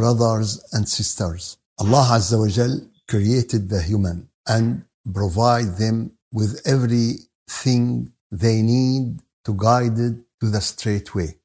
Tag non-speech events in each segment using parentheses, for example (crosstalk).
Brothers and sisters, Allah Azza wa Jal created the human and provide them with everything they need to guide it to the straight way.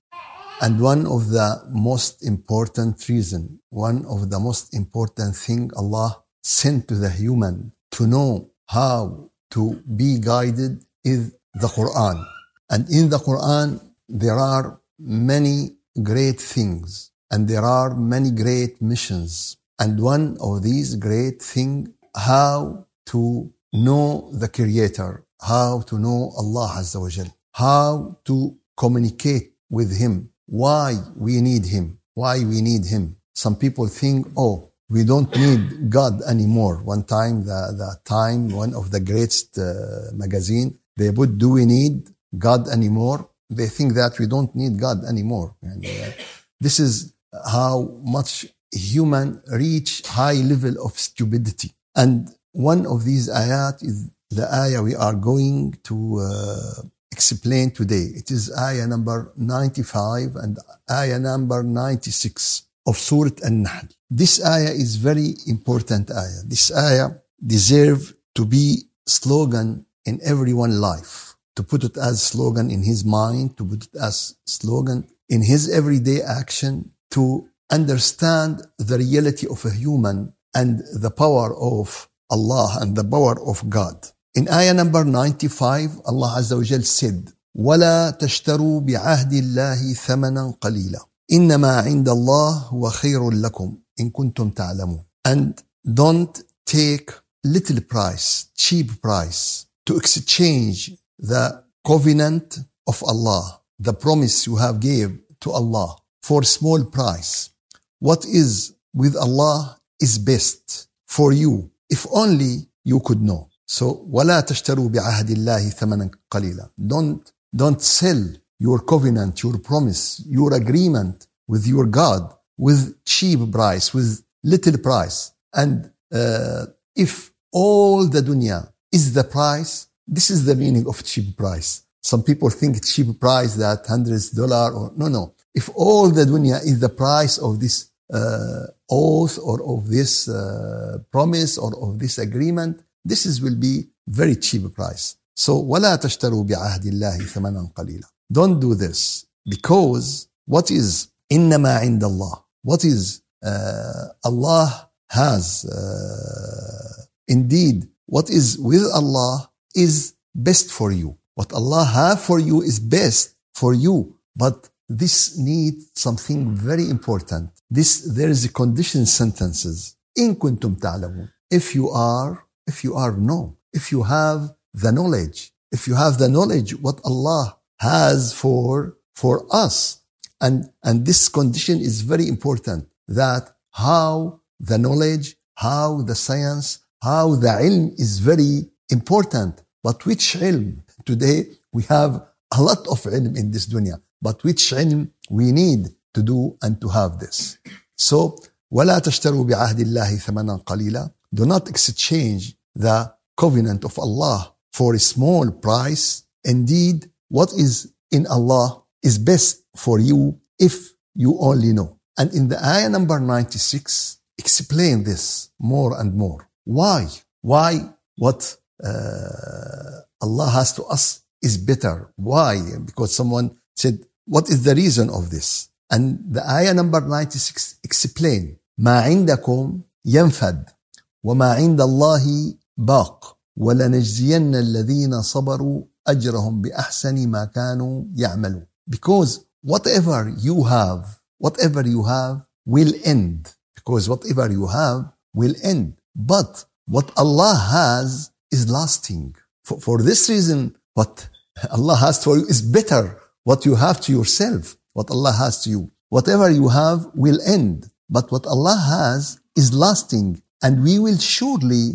And one of the most important reason, one of the most important thing Allah sent to the human to know how to be guided is the Quran. And in the Quran, there are many great things and there are many great missions. And one of these great things, how to know the Creator, how to know Allah Azza wa Jal, how to communicate with Him, why we need Him, why we need Him. Some people think, oh, we don't need God anymore. One time, the, the Time, one of the greatest uh, magazine, they put, do we need God anymore? They think that we don't need God anymore. And uh, this is how much human reach high level of stupidity. And one of these ayat is the ayah we are going to uh, explain today. It is ayah number 95 and ayah number 96 of Surah An-Nahl. This ayah is very important ayah. This ayah deserve to be slogan in everyone's life. To put it as slogan in his mind, to put it as slogan in his everyday action, to understand the reality of a human and the power of Allah and the power of God. In ayah number 95, Allah Azza wa Jal said, ولا تشتروا بعهد الله ثمنا قليلا إنما عند الله هو خير لكم إن كنتم تعلمون and don't take little price cheap price to exchange the covenant of Allah the promise you have gave to Allah for small price what is with Allah is best for you if only you could know so ولا تشتروا بعهد الله ثمنا قليلا don't don't sell your covenant, your promise, your agreement with your God with cheap price, with little price. And uh, if all the dunya is the price, this is the meaning of cheap price. Some people think cheap price that hundreds dollar or no, no. If all the dunya is the price of this uh, oath or of this uh, promise or of this agreement, this is will be very cheap price. So ولا تشتروا بعهد الله ثمنا قليلا. Don't do this because what is إنما عند الله what is uh, Allah has uh, indeed what is with Allah is best for you what Allah have for you is best for you but this needs something very important. This there is a condition sentences. In kuntum ta'lamun. If you are if you are no if you have the knowledge if you have the knowledge what Allah has for for us. And and this condition is very important that how the knowledge how the science how the ilm is very important. But which ilm? Today we have a lot of ilm in this dunya but which ilm we need to do and to have this so ولا تشتروا بعهد الله ثمنا قليلا do not exchange the covenant of Allah for a small price indeed what is in Allah is best for you if you only know. And in the ayah number 96, explain this more and more. Why? Why what uh, Allah has to us is better. Why? Because someone said, what is the reason of this? And the ayah number 96 explain, ما عندكم ينفد وما عند الله باق ولنجزين الذين صبروا أجرهم بأحسن ما كانوا يعملون because whatever you have whatever you have will end because whatever you have will end but what Allah has is lasting for, for this reason what (laughs) Allah has for you is better what you have to yourself what Allah has to you whatever you have will end but what Allah has is lasting and we will surely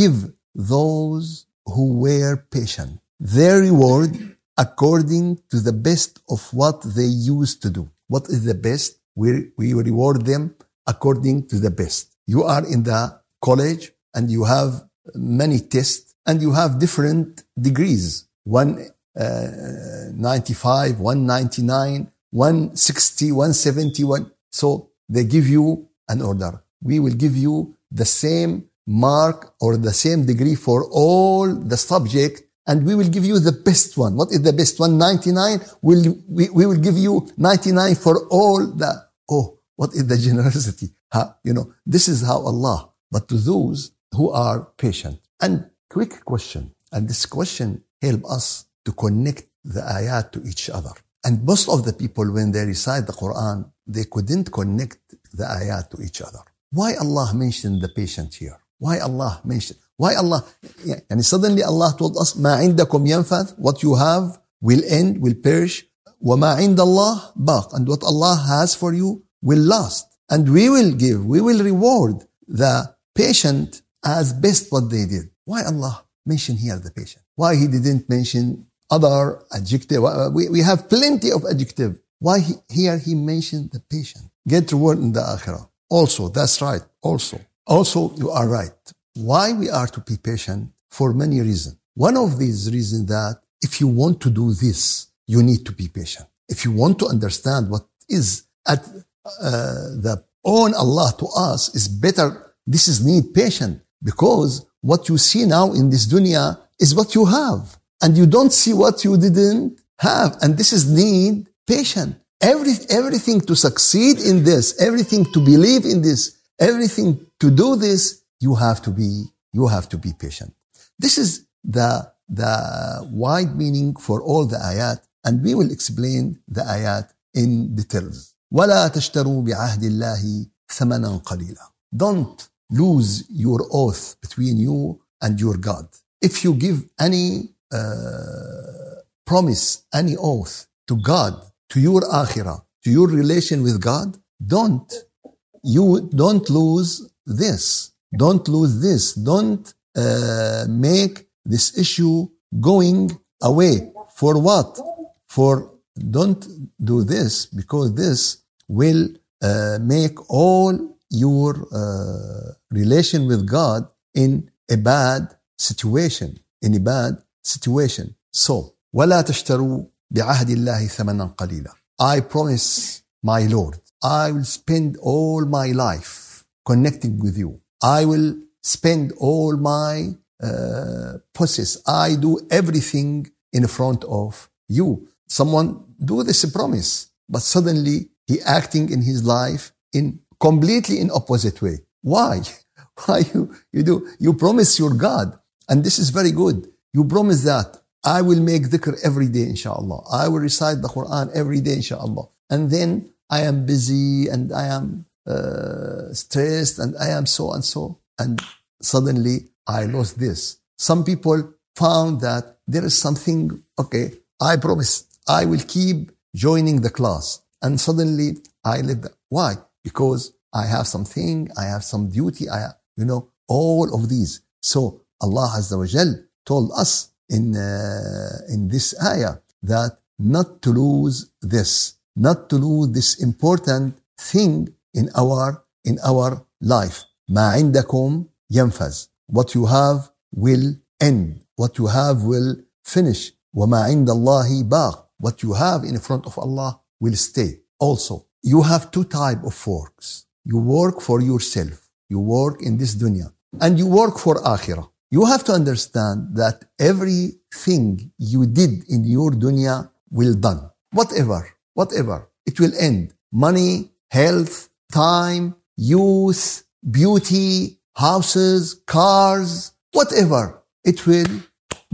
give those who were patient their reward according to the best of what they used to do. What is the best? We, we reward them according to the best. You are in the college and you have many tests and you have different degrees. One Uh, 95, 199, 160, 171. So they give you an order. We will give you the same mark or the same degree for all the subject and we will give you the best one. What is the best one? 99. We'll, we, we will give you 99 for all the, oh, what is the (laughs) generosity? You know, this is how Allah, but to those who are patient. And quick question. And this question help us to connect the ayat to each other. And most of the people, when they recite the Quran, they couldn't connect the ayat to each other. Why Allah mentioned the patient here? Why Allah mentioned? Why Allah? And suddenly Allah told us, ما عندكم ينفذ, what you have will end, will perish. وما عند الله باق. And what Allah has for you will last. And we will give, we will reward the patient as best what they did. Why Allah mention here the patient? Why He didn't mention other adjective? We, we have plenty of adjective. Why he, here He mentioned the patient? Get reward in the akhirah. Also, that's right. Also, also you are right. Why we are to be patient? For many reasons. One of these reasons that if you want to do this, you need to be patient. If you want to understand what is at uh, the own Allah to us is better. This is need patient because what you see now in this dunya is what you have and you don't see what you didn't have. And this is need patient. Every, everything to succeed in this, everything to believe in this, everything to do this, you have to be, you have to be patient. This is the, the wide meaning for all the ayat, and we will explain the ayat in details. ولا تشتروا بعهد الله ثمنا قليلا. Don't lose your oath between you and your God. If you give any uh, promise, any oath to God, to your akhirah, to your relation with God, don't you don't lose this. Don't lose this. Don't uh, make this issue going away. For what? For don't do this because this will uh, make all your uh, relation with God in a bad situation. In a bad situation. So, ولا تشتروا بعهد الله ثمنا قليلا. I promise my Lord, I will spend all my life connecting with you. I will spend all my uh, process. I do everything in front of you. Someone do this promise, but suddenly he acting in his life in completely in opposite way. Why? (laughs) Why you, you do? You promise your God. And this is very good. You promise that I will make dhikr every day, inshallah. I will recite the Quran every day, inshallah. And then I am busy and I am uh, stressed and I am so and so. And suddenly I lost this. Some people found that there is something, okay, I promise I will keep joining the class. And suddenly I that. Why? Because I have something, I have some duty, I have, you know, all of these. So Allah Azza wa Jal told us in, uh, in this ayah that not to lose this, not to lose this important thing in our, in our life. ما عندكم ينفذ. What you have will end. What you have will finish. وما عند الله باق. What you have in front of Allah will stay. Also, you have two type of works. You work for yourself. You work in this dunya. And you work for akhirah. You have to understand that everything you did in your dunya will done. Whatever, whatever. It will end. Money, health, time, youth, beauty, houses, cars, whatever. It will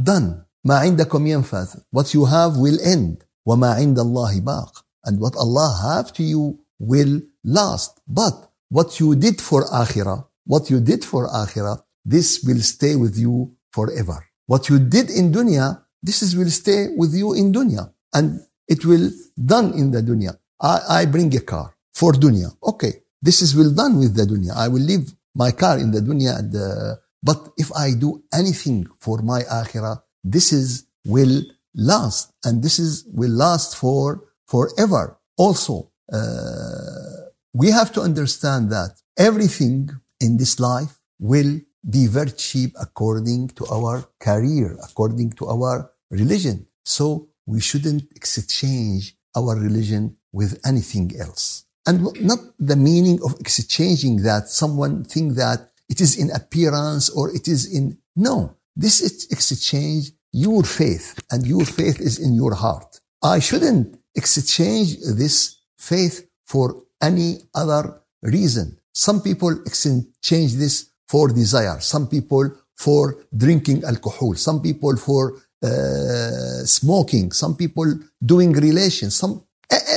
done. ما عندكم ينفذ. What you have will end. وما عند الله باق. And what Allah have to you will last. But what you did for akhirah, what you did for akhirah, this will stay with you forever. What you did in dunya, this is will stay with you in dunya. And it will done in the dunya. I, I bring a car for dunya. Okay. This is will done with the dunya. I will leave my car in the dunya. And, uh, but if I do anything for my akhirah, this is will last and this is will last for forever. Also, uh, we have to understand that everything in this life will be very cheap according to our career, according to our religion. So we shouldn't exchange our religion with anything else. And not the meaning of exchanging that someone think that it is in appearance or it is in, no, this is exchange your faith and your faith is in your heart. I shouldn't exchange this faith for any other reason. Some people exchange this for desire. Some people for drinking alcohol. Some people for uh, smoking. Some people doing relations. Some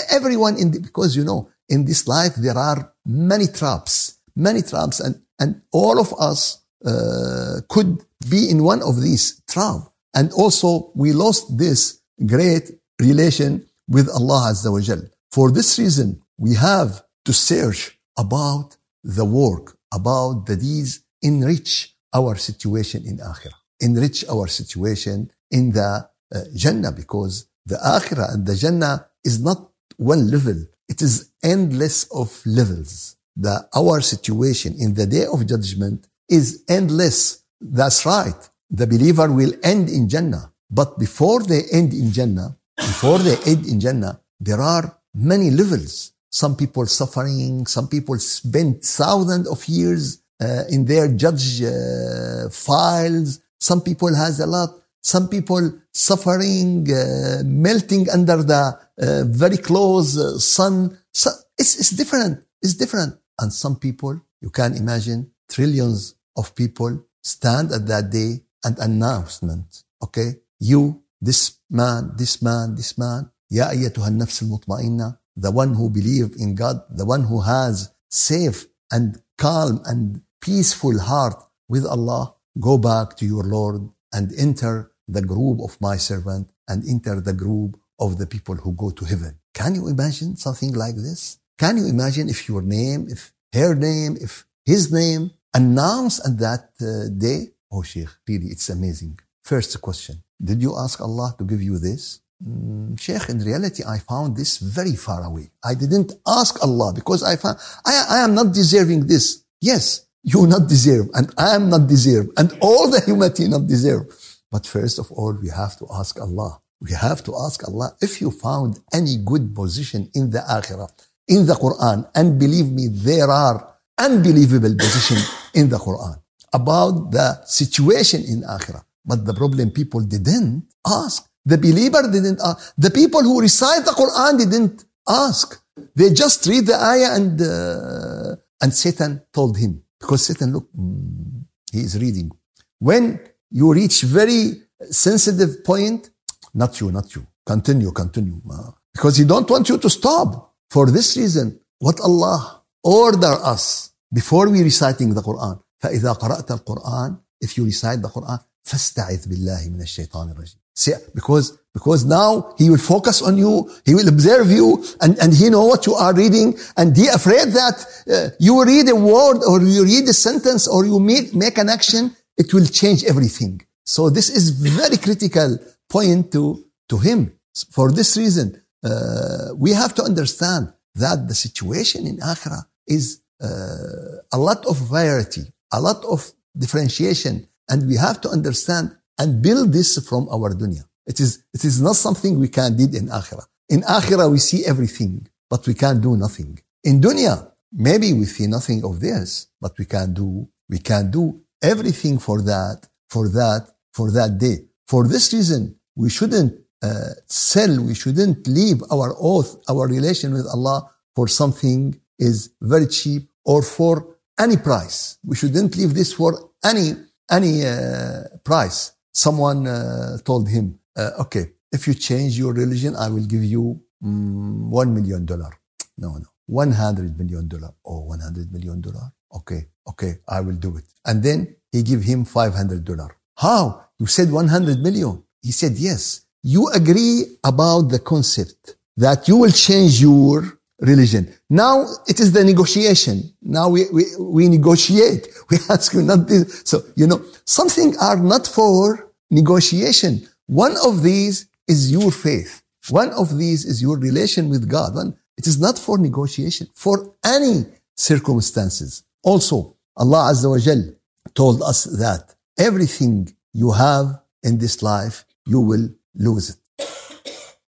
everyone in the, because you know in this life there are many traps, many traps, and and all of us uh, could be in one of these traps. And also we lost this great relation with Allah Azza wa Jal. For this reason, we have to search about the work, about the deeds, enrich our situation in Akhirah, enrich our situation in the uh, Jannah, because the Akhirah and the Jannah is not one level. It is endless of levels. The, our situation in the day of judgment is endless. That's right. The believer will end in Jannah. But before they end in Jannah, before they end in Jannah, there are many levels Some people suffering, some people spend thousands of years uh, in their judge uh, files. Some people has a lot. Some people suffering, uh, melting under the uh, very close uh, sun. So it's, it's different. It's different. And some people, you can imagine trillions of people stand at that day and announcement. Okay. You, this man, this man, this man. يا أيتها النفس المطمئنة the one who believe in God, the one who has safe and calm and peaceful heart with Allah, go back to your Lord and enter the group of my servant and enter the group of the people who go to heaven. Can you imagine something like this? Can you imagine if your name, if her name, if his name announced on that uh, day? Oh, Sheikh, really, it's amazing. First question. Did you ask Allah to give you this? Mm, Sheikh, in reality, I found this very far away. I didn't ask Allah because I found, I, I am not deserving this. Yes, you not deserve and I am not deserve and all the humanity not deserve. But first of all, we have to ask Allah. We have to ask Allah if you found any good position in the akhirah, in the Quran, and believe me, there are unbelievable position in the Quran about the situation in akhirah. But the problem people didn't ask. The believer didn't ask. The people who recite the Quran didn't ask. They just read the ayah and, uh, and Satan told him. Because Satan, look, mm, he is reading. When you reach very sensitive point, not you, not you. Continue, continue. Uh, because he don't want you to stop. For this reason, what Allah order us before we reciting the Quran. فإذا قرأت القرآن, if you recite the Quran, فاستعذ بالله من الشيطان الرجيم. See, because, because now he will focus on you, he will observe you, and, and he know what you are reading, and he afraid that uh, you read a word or you read a sentence or you make, make an action, it will change everything. So this is very critical point to, to him. For this reason, uh, we have to understand that the situation in Akhirah is uh, a lot of variety, a lot of differentiation, and we have to understand and build this from our dunya. It is, it is not something we can do in akhirah. In akhirah, we see everything, but we can't do nothing. In dunya, maybe we see nothing of this, but we can do, we can do everything for that, for that, for that day. For this reason, we shouldn't uh, sell, we shouldn't leave our oath, our relation with Allah for something is very cheap or for any price. We shouldn't leave this for any, any uh, price someone uh, told him, uh, okay, if you change your religion, I will give you mm, one million dollar. No, no, 100 million dollar. Oh, 100 million dollar. Okay, okay, I will do it. And then he give him 500 dollar. How? You said 100 million. He said, yes. You agree about the concept that you will change your religion. Now it is the negotiation. Now we, we, we negotiate. (laughs) We ask you not this. So, you know, something are not for negotiation. One of these is your faith. One of these is your relation with God. One, it is not for negotiation, for any circumstances. Also, Allah Azza wa Jal told us that everything you have in this life, you will lose it.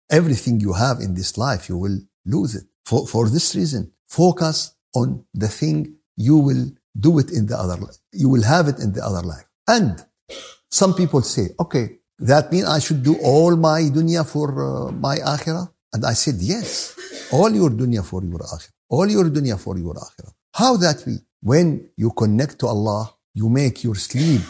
Everything you have in this life, you will lose it. For, for this reason, focus on the thing you will do it in the other life. You will have it in the other life. And some people say, okay, that means I should do all my dunya for uh, my akhirah? And I said, yes, all your dunya for your akhirah. All your dunya for your akhirah. How that be? When you connect to Allah, you make your sleep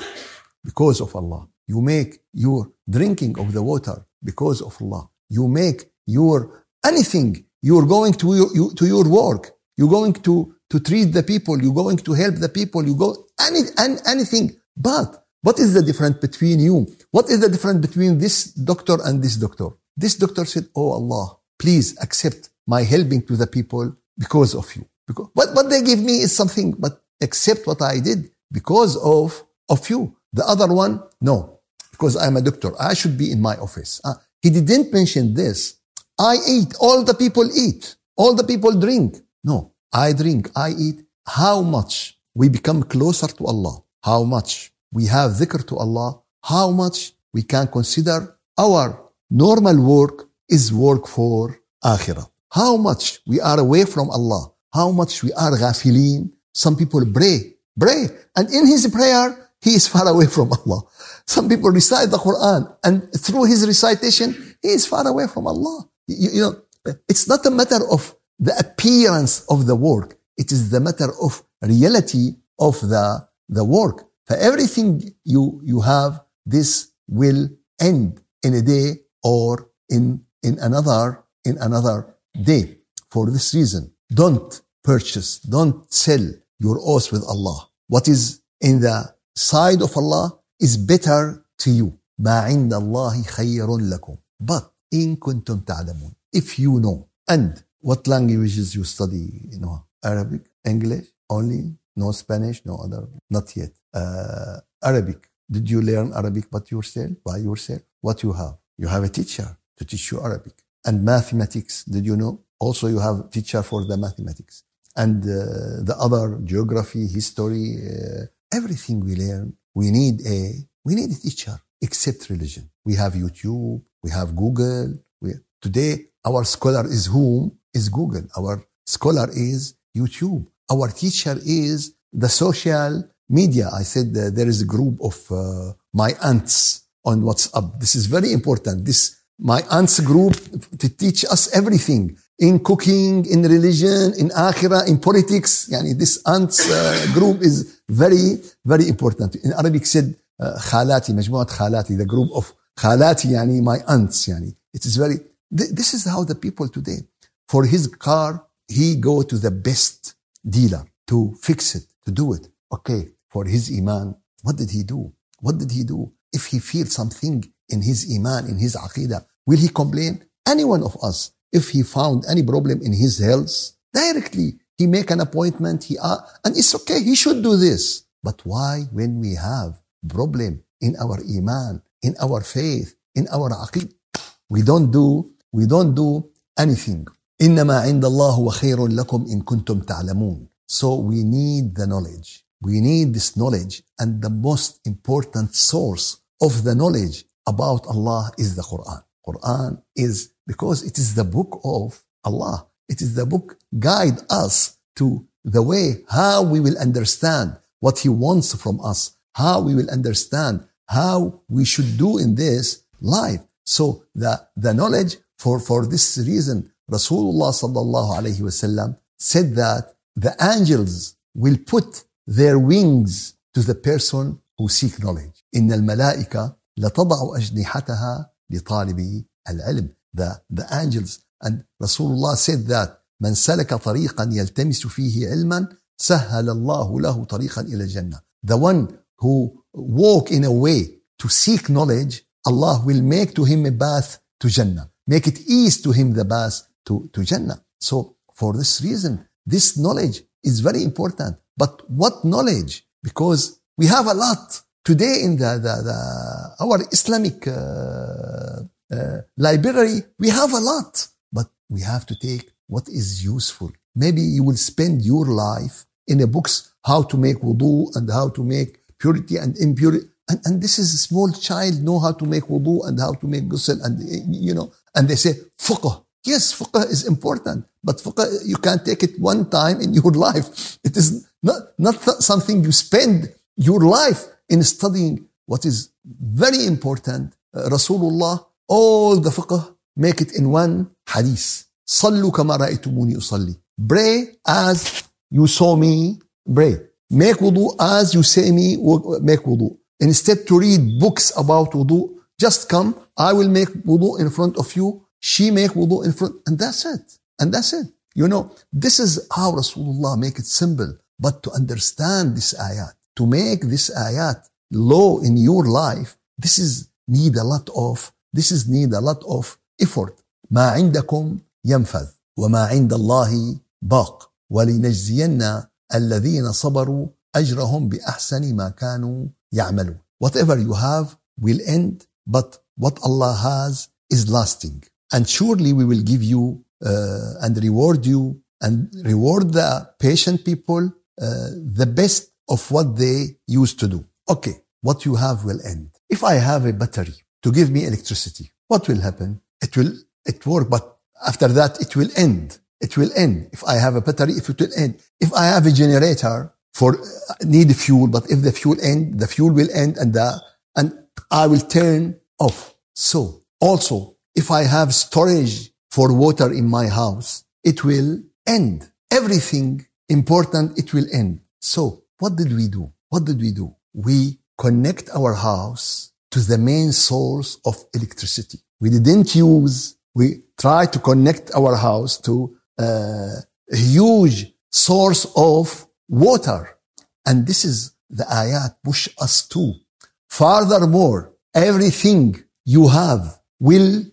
because of Allah. You make your drinking of the water because of Allah. You make your anything. You're going to your, you, to your work. You're going to, to treat the people. You're going to help the people. You go any, any anything. But what is the difference between you? What is the difference between this doctor and this doctor? This doctor said, Oh Allah, please accept my helping to the people because of you. Because what, what they give me is something, but accept what I did because of, of you. The other one, no, because I'm a doctor. I should be in my office. Uh, he didn't mention this. I eat. All the people eat. All the people drink. No, I drink. I eat. How much we become closer to Allah. How much we have dhikr to Allah. How much we can consider our normal work is work for akhirah. How much we are away from Allah. How much we are ghafilin. Some people pray, pray. And in his prayer, he is (laughs) far away from Allah. Some people recite the Quran and through his recitation, he is far away from Allah. You, you know, it's not a matter of the appearance of the work. It is the matter of reality of the, the work. For everything you, you have, this will end in a day or in, in another, in another day. For this reason, don't purchase, don't sell your oath with Allah. What is in the side of Allah is better to you. ما عند الله خير لكم. But إن كنتم تعلمون. If you know. And what languages you study? You know, Arabic, English, only, no Spanish, no other, not yet. Uh, Arabic. Did you learn Arabic by yourself? By yourself? What you have? You have a teacher to teach you Arabic. And mathematics. Did you know? Also, you have teacher for the mathematics. And uh, the other geography, history, uh, everything we learn, we need a, we need a teacher, except religion. We have YouTube, we have Google. We, today, our scholar is whom? Is Google. Our scholar is YouTube Our teacher is the social media. I said uh, there is a group of uh, my aunts on WhatsApp. This is very important. This my aunts group to teach us everything in cooking, in religion, in akhirah, in politics. Yani this aunts uh, group is very, very important. In Arabic said خالاتي مجموعة خالاتي the group of خالاتي يعني my aunts يعني it is very this is how the people today for his car he go to the best dealer to fix it to do it okay for his iman what did he do what did he do if he feels something in his iman in his aqidah will he complain any one of us if he found any problem in his health, directly he make an appointment, he uh, and it's okay, he should do this. But why when we have problem in our iman, in our faith, in our aqid, we don't do, we don't do anything. إنما عند الله وخير لكم إن كنتم تعلمون. So we need the knowledge. We need this knowledge and the most important source of the knowledge about Allah is the Quran. Quran is because it is the book of Allah. It is the book guide us to the way how we will understand what he wants from us, how we will understand how we should do in this life. So the, the knowledge for, for this reason, Rasulullah sallallahu alayhi wasallam said that the angels will put their wings to the person who seek knowledge. إن الملائكة لتضع أجنحتها لطالب العلم the, the angels. And Rasulullah said that من سلك طريقا يلتمس فيه علما سهل الله له طريقا إلى الجنة. The one who walk in a way to seek knowledge, Allah will make to him a path to Jannah. Make it easy to him the path to, to Jannah. So for this reason, this knowledge is very important. But what knowledge? Because we have a lot today in the, the, the our Islamic uh, uh, library, we have a lot, but we have to take what is useful. Maybe you will spend your life in a books how to make wudu and how to make purity and impurity. And, and this is a small child know how to make wudu and how to make ghusl and you know, and they say fiqh. Yes, fiqh is important, but fiqh, you can take it one time in your (laughs) life. It is not, not something you spend your life in studying what is very important. Uh, Rasulullah, all the fiqh, make it in one hadith. صلوا كما رأيتموني أصلي. Pray as you saw me pray. Make wudu as you say me make wudu. Instead to read books about wudu, just come, I will make wudu in front of you, she make wudu in front, and that's it. And that's it. You know, this is how Rasulullah make it simple. But to understand this ayat, to make this ayat law in your life, this is need a lot of, this is need a lot of effort. ما عندكم ينفذ وما عند الله باق ولنجزين الذين صبروا أجرهم بأحسن ما كانوا يعملون. Whatever you have will end, but what Allah has is lasting. And surely we will give you uh, and reward you and reward the patient people uh, the best of what they used to do. Okay, what you have will end. If I have a battery to give me electricity, what will happen? It will it work, but after that it will end. It will end. If I have a battery, if it will end. If I have a generator for uh, need fuel, but if the fuel end, the fuel will end and the and I will turn off. So also, if I have storage for water in my house, it will end. Everything important, it will end. So what did we do? What did we do? We connect our house to the main source of electricity. We didn't use, we try to connect our house to uh, a huge source of water. And this is the ayat push us to. Furthermore, everything you have will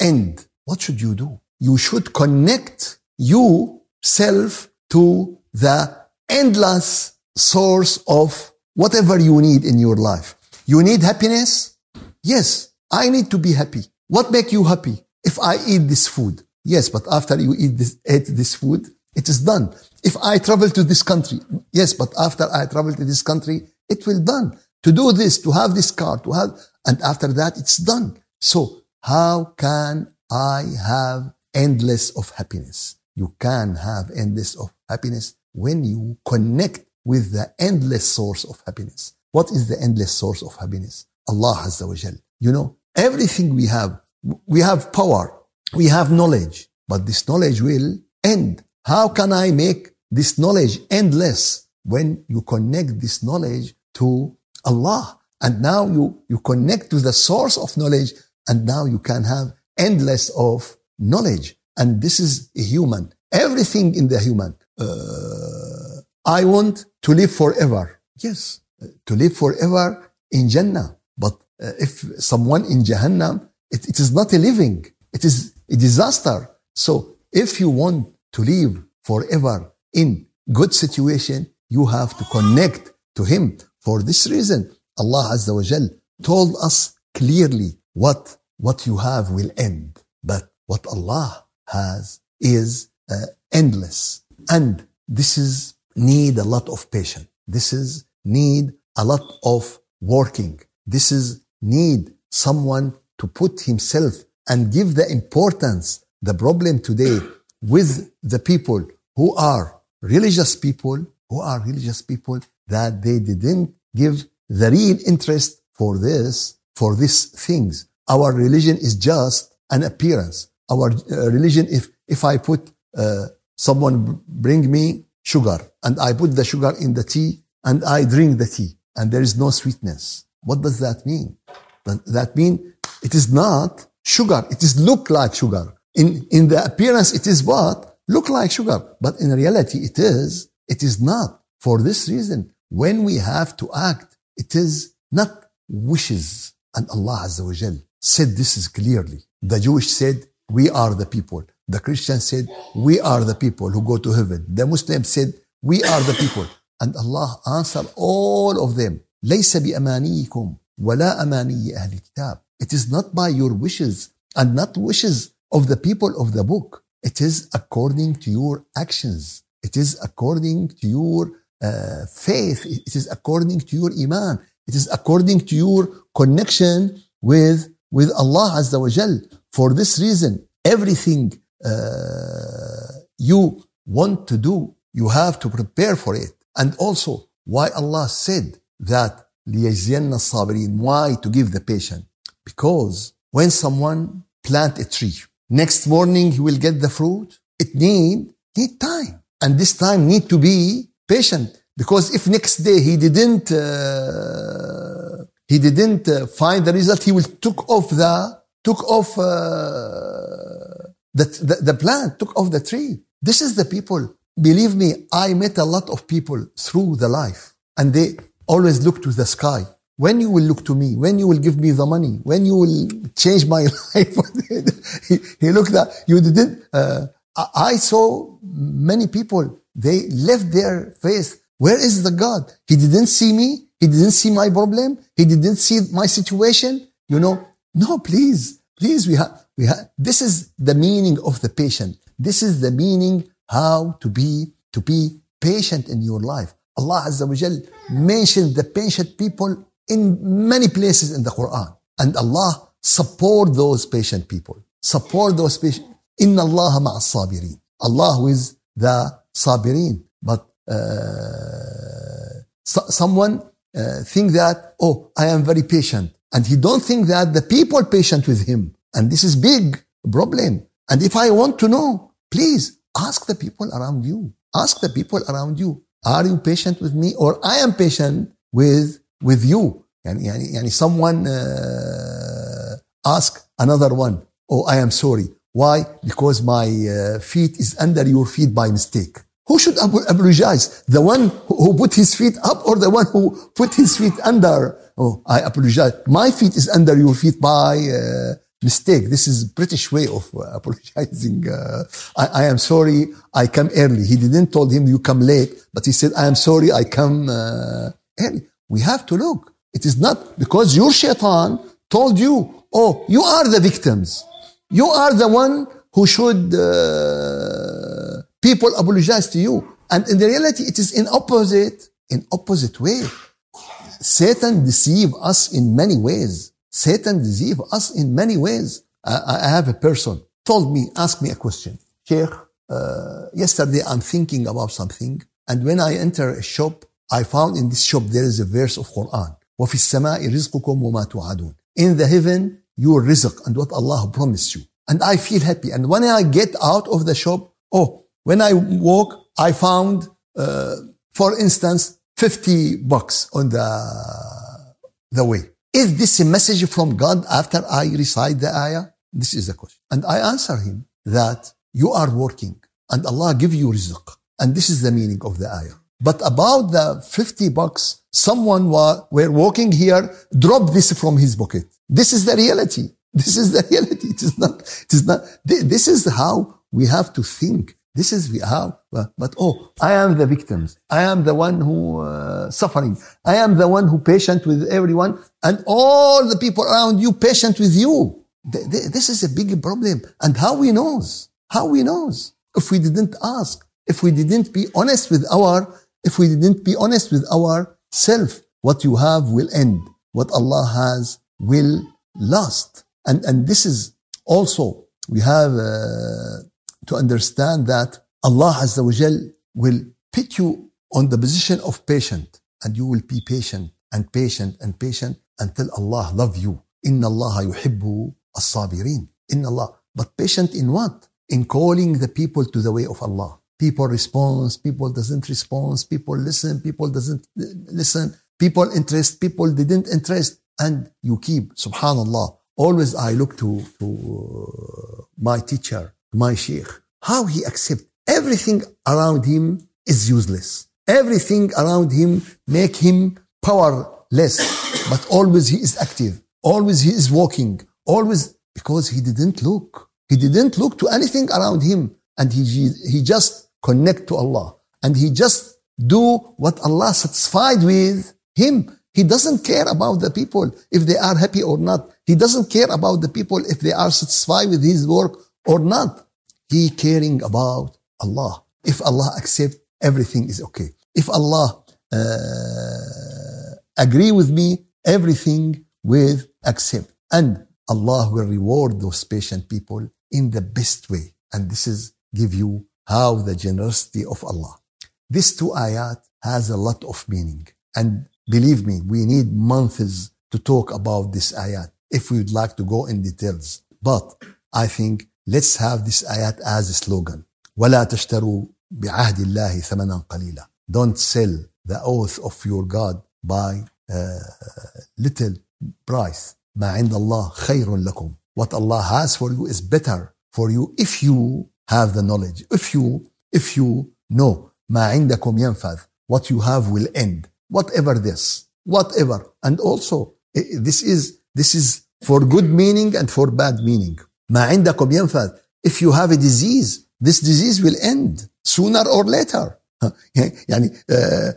end. What should you do? You should connect yourself to the endless source of whatever you need in your life. You need happiness? Yes, I need to be happy. What make you happy? If I eat this food. Yes, but after you eat this, ate this food, it is done. If I travel to this country, yes, but after I travel to this country, it will done. To do this, to have this car, to have, and after that, it's done. So how can I have endless of happiness? You can have endless of happiness when you connect with the endless source of happiness. What is the endless source of happiness? Allah Azza wa Jal. You know, everything we have, we have power, we have knowledge, but this knowledge will end. How can I make this knowledge endless when you connect this knowledge to Allah? And now you, you connect to the source of knowledge and now you can have endless of knowledge. And this is a human. Everything in the human. Uh, I want to live forever. Yes, to live forever in Jannah. But uh, if someone in Jahannam, it, it is not a living. It is a disaster. So if you want to live forever in good situation, you have to connect to Him. For this reason, Allah Azza wa told us clearly what, what you have will end. But what Allah has is uh, endless. And this is need a lot of patience. This is need a lot of working. This is need someone to put himself and give the importance. The problem today with the people who are religious people, who are religious people that they didn't give the real interest for this, for these things. Our religion is just an appearance. Our uh, religion, if, if I put, uh, someone bring me sugar and I put the sugar in the tea and I drink the tea and there is no sweetness. What does that mean? That mean it is not sugar. It is look like sugar. In, in the appearance, it is what? Look like sugar. But in reality, it is, it is not. For this reason, when we have to act, it is not wishes. And Allah Azza wa Jal said this is clearly. The Jewish said, we are the people. The Christian said, we are the people who go to heaven. The Muslim said, we are the people. And Allah answered all of them. ليس بأمانيكم ولا أماني أهل الكتاب. It is not by your wishes and not wishes of the people of the book. It is according to your actions. It is according to your uh, faith. It is according to your iman. It is according to your connection with, with Allah Azza wa Jal. For this reason, everything uh, you want to do, you have to prepare for it. And also, why Allah said that لِيَجْزِيَنَّ الصَّابِرِينَ Why to give the patient? Because when someone plant a tree, next morning he will get the fruit. It need, need time. And this time need to be patient. Because if next day he didn't, uh, he didn't uh, find the result, he will took off the, took off, uh, the, the, the plant, took off the tree. This is the people. Believe me, I met a lot of people through the life and they always look to the sky. When you will look to me, when you will give me the money, when you will change my (laughs) life, he, he, looked at, you didn't, uh, I saw many people, they left their faith. Where is the God? He didn't see me. He didn't see my problem. He didn't see my situation. You know, no, please, please, we have, we have, this is the meaning of the patient. This is the meaning how to be, to be patient in your life. Allah Azza wa Jal mentioned the patient people in many places in the Quran. And Allah support those patient people. Support those patient. Inna Allah ma'a sabirin. Allah with the sabirin. But so, someone uh, think that, oh, I am very patient. And he don't think that the people patient with him. And this is big problem. And if I want to know, please ask the people around you. Ask the people around you. Are you patient with me or I am patient with, with you? Yani, yani someone uh, ask another one, oh, I am sorry. Why? Because my uh, feet is under your feet by mistake. Who should apologize? The one who put his feet up or the one who put his feet under? Oh, I apologize. My feet is under your feet by uh, mistake. This is British way of uh, apologizing. Uh, I, I, am sorry. I come early. He didn't told him you come late, but he said, I am sorry. I come uh, early. We have to look. It is not because your shaitan told you, oh, you are the victims. You are the one who should, uh, people apologize to you. And in the reality, it is in opposite, in opposite way. Satan deceive us in many ways. Satan deceive us in many ways. I, I have a person told me, asked me a question. Sheikh, uh, yesterday I'm thinking about something. And when I enter a shop, I found in this shop there is a verse of Quran. وفي السماء رزقكم وما توعدون. In the heaven, your rizq and what Allah promised you. And I feel happy. And when I get out of the shop, oh, when I walk, I found, uh, for instance, 50 bucks on the, the way. Is this a message from God after I recite the ayah? This is the question. And I answer him that you are working and Allah give you rizq. And this is the meaning of the ayah. But about the 50 bucks, someone wa- were walking here, dropped this from his pocket. This is the reality. This is the (laughs) reality. It is not, it is not, this is how we have to think. This is how, but oh, I am the victims. I am the one who uh, suffering. I am the one who patient with everyone and all the people around you patient with you. This is a big problem. And how we knows? How we knows? If we didn't ask, if we didn't be honest with our if we didn't be honest with our self, what you have will end. What Allah has will last. And, and this is also, we have uh, to understand that Allah Azza wa Jal will put you on the position of patient and you will be patient and patient and patient until Allah love you. Inna Allah yuhibbu as-sabirin. Inna Allah. But patient in what? In calling the people to the way of Allah people respond people doesn't respond people listen people doesn't listen people interest people didn't interest and you keep subhanallah always i look to to uh, my teacher my sheikh. How he accept everything around him is useless. Everything around him make him powerless. But always he is active. Always he is walking. Always because he didn't look. He didn't look to anything around him. And he he just connect to Allah. And he just do what Allah satisfied with him. He doesn't care about the people if they are happy or not. He doesn't care about the people if they are satisfied with his work or not. He caring about Allah. If Allah accept, everything is okay. If Allah uh, agree with me, everything will accept. And Allah will reward those patient people in the best way. And this is give you how the generosity of Allah. These two ayat has a lot of meaning. And believe me, we need months to talk about this ayat if we would like to go in details. But I think let's have this ayat as a slogan. ولا تشتروا بعهد الله ثمنا قليلا. Don't sell the oath of your God by a little price. ما عند الله خير لكم. What Allah has for you is better for you if you have the knowledge. If you if you know ما عندكم ينفذ. What you have will end. Whatever this. Whatever. And also this is this is for good meaning and for bad meaning. ما عندكم ينفذ. If you have a disease, this disease will end sooner or later. يعني uh,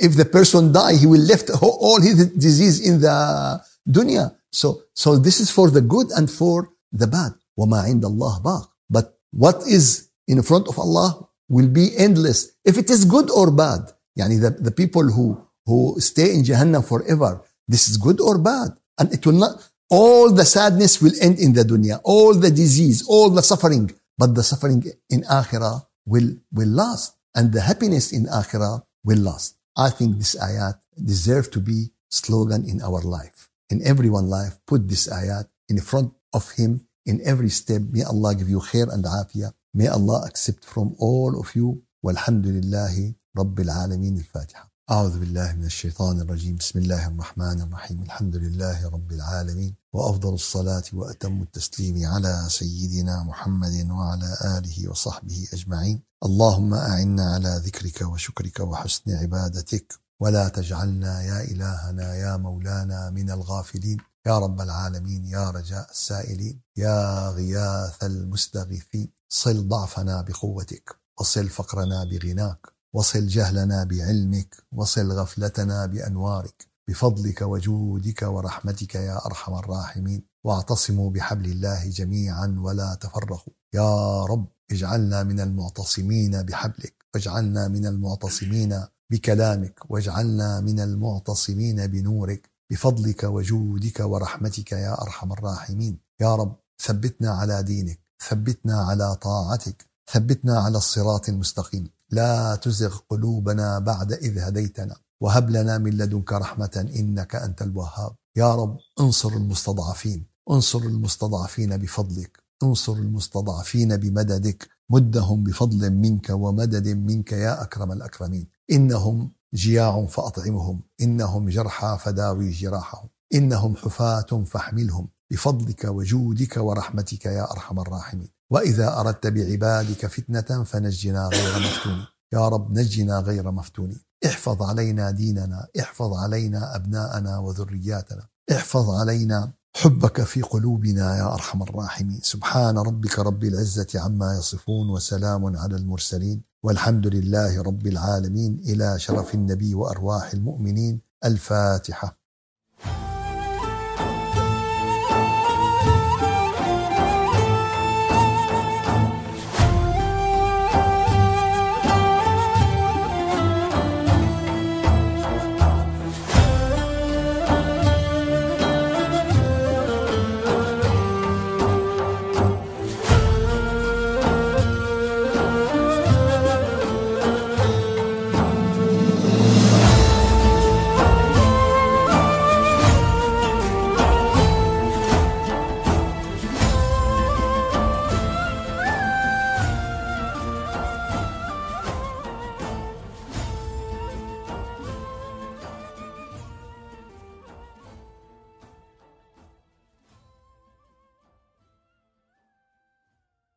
if the person die, he will left all his disease in the dunya. So, so this is for the good and for the bad. وما عند الله باق. But what is in front of Allah will be endless. If it is good or bad. يعني the, the people who, who stay in Jahannam forever, this is good or bad. And it will not, all the sadness will end in the dunya, all the disease, all the suffering. But the suffering in akhirah will, will last. And the happiness in akhirah will last. I think this ayat deserve to be slogan in our life. In everyone's life, put this ayat in front of him in every step. May Allah give you khair and afiyah. May Allah accept from all of you. Walhamdulillahi Rabbil Alameen al-Fatiha. أعوذ بالله من الشيطان الرجيم. بسم الله الرحمن الرحيم. الحمد لله رب العالمين وأفضل الصلاة وأتم التسليم على سيدنا محمد وعلى آله وصحبه أجمعين. اللهم أعنا على ذكرك وشكرك وحسن عبادتك. ولا تجعلنا يا إلهنا يا مولانا من الغافلين. يا رب العالمين يا رجاء السائلين. يا غياث المستغيثين. صل ضعفنا بقوتك وصل فقرنا بغناك. وصل جهلنا بعلمك وصل غفلتنا بأنوارك. بفضلك وجودك ورحمتك يا أرحم الراحمين. واعتصموا بحبل الله جميعا ولا تفرقوا. يا رب اجعلنا من المعتصمين بحبلك واجعلنا من المعتصمين بكلامك واجعلنا من المعتصمين بنورك. بفضلك وجودك ورحمتك يا أرحم الراحمين. يا رب ثبتنا على دينك ثبتنا على طاعتك ثبتنا على الصراط المستقيم. لا تزغ قلوبنا بعد إذ هديتنا. وهب لنا من لدنك رحمة إنك أنت الوهاب. يا رب انصر المستضعفين. انصر المستضعفين بفضلك. انصر المستضعفين بمددك. مدهم بفضل منك ومدد منك يا أكرم الأكرمين. إنهم جياع فأطعمهم. إنهم جرحى فداوي جراحهم. إنهم حفاة فاحملهم. بفضلك وجودك ورحمتك يا أرحم الراحمين. وإذا أردت بعبادك فتنة فنجنا غير مفتونين يا رب نجنا غير مفتونين احفظ علينا ديننا احفظ علينا أبناءنا وذرياتنا احفظ علينا حبك في قلوبنا يا أرحم الراحمين. سبحان ربك رب العزة عما يصفون وسلام على المرسلين. والحمد لله رب العالمين. إلى شرف النبي وأرواح المؤمنين. الفاتحة.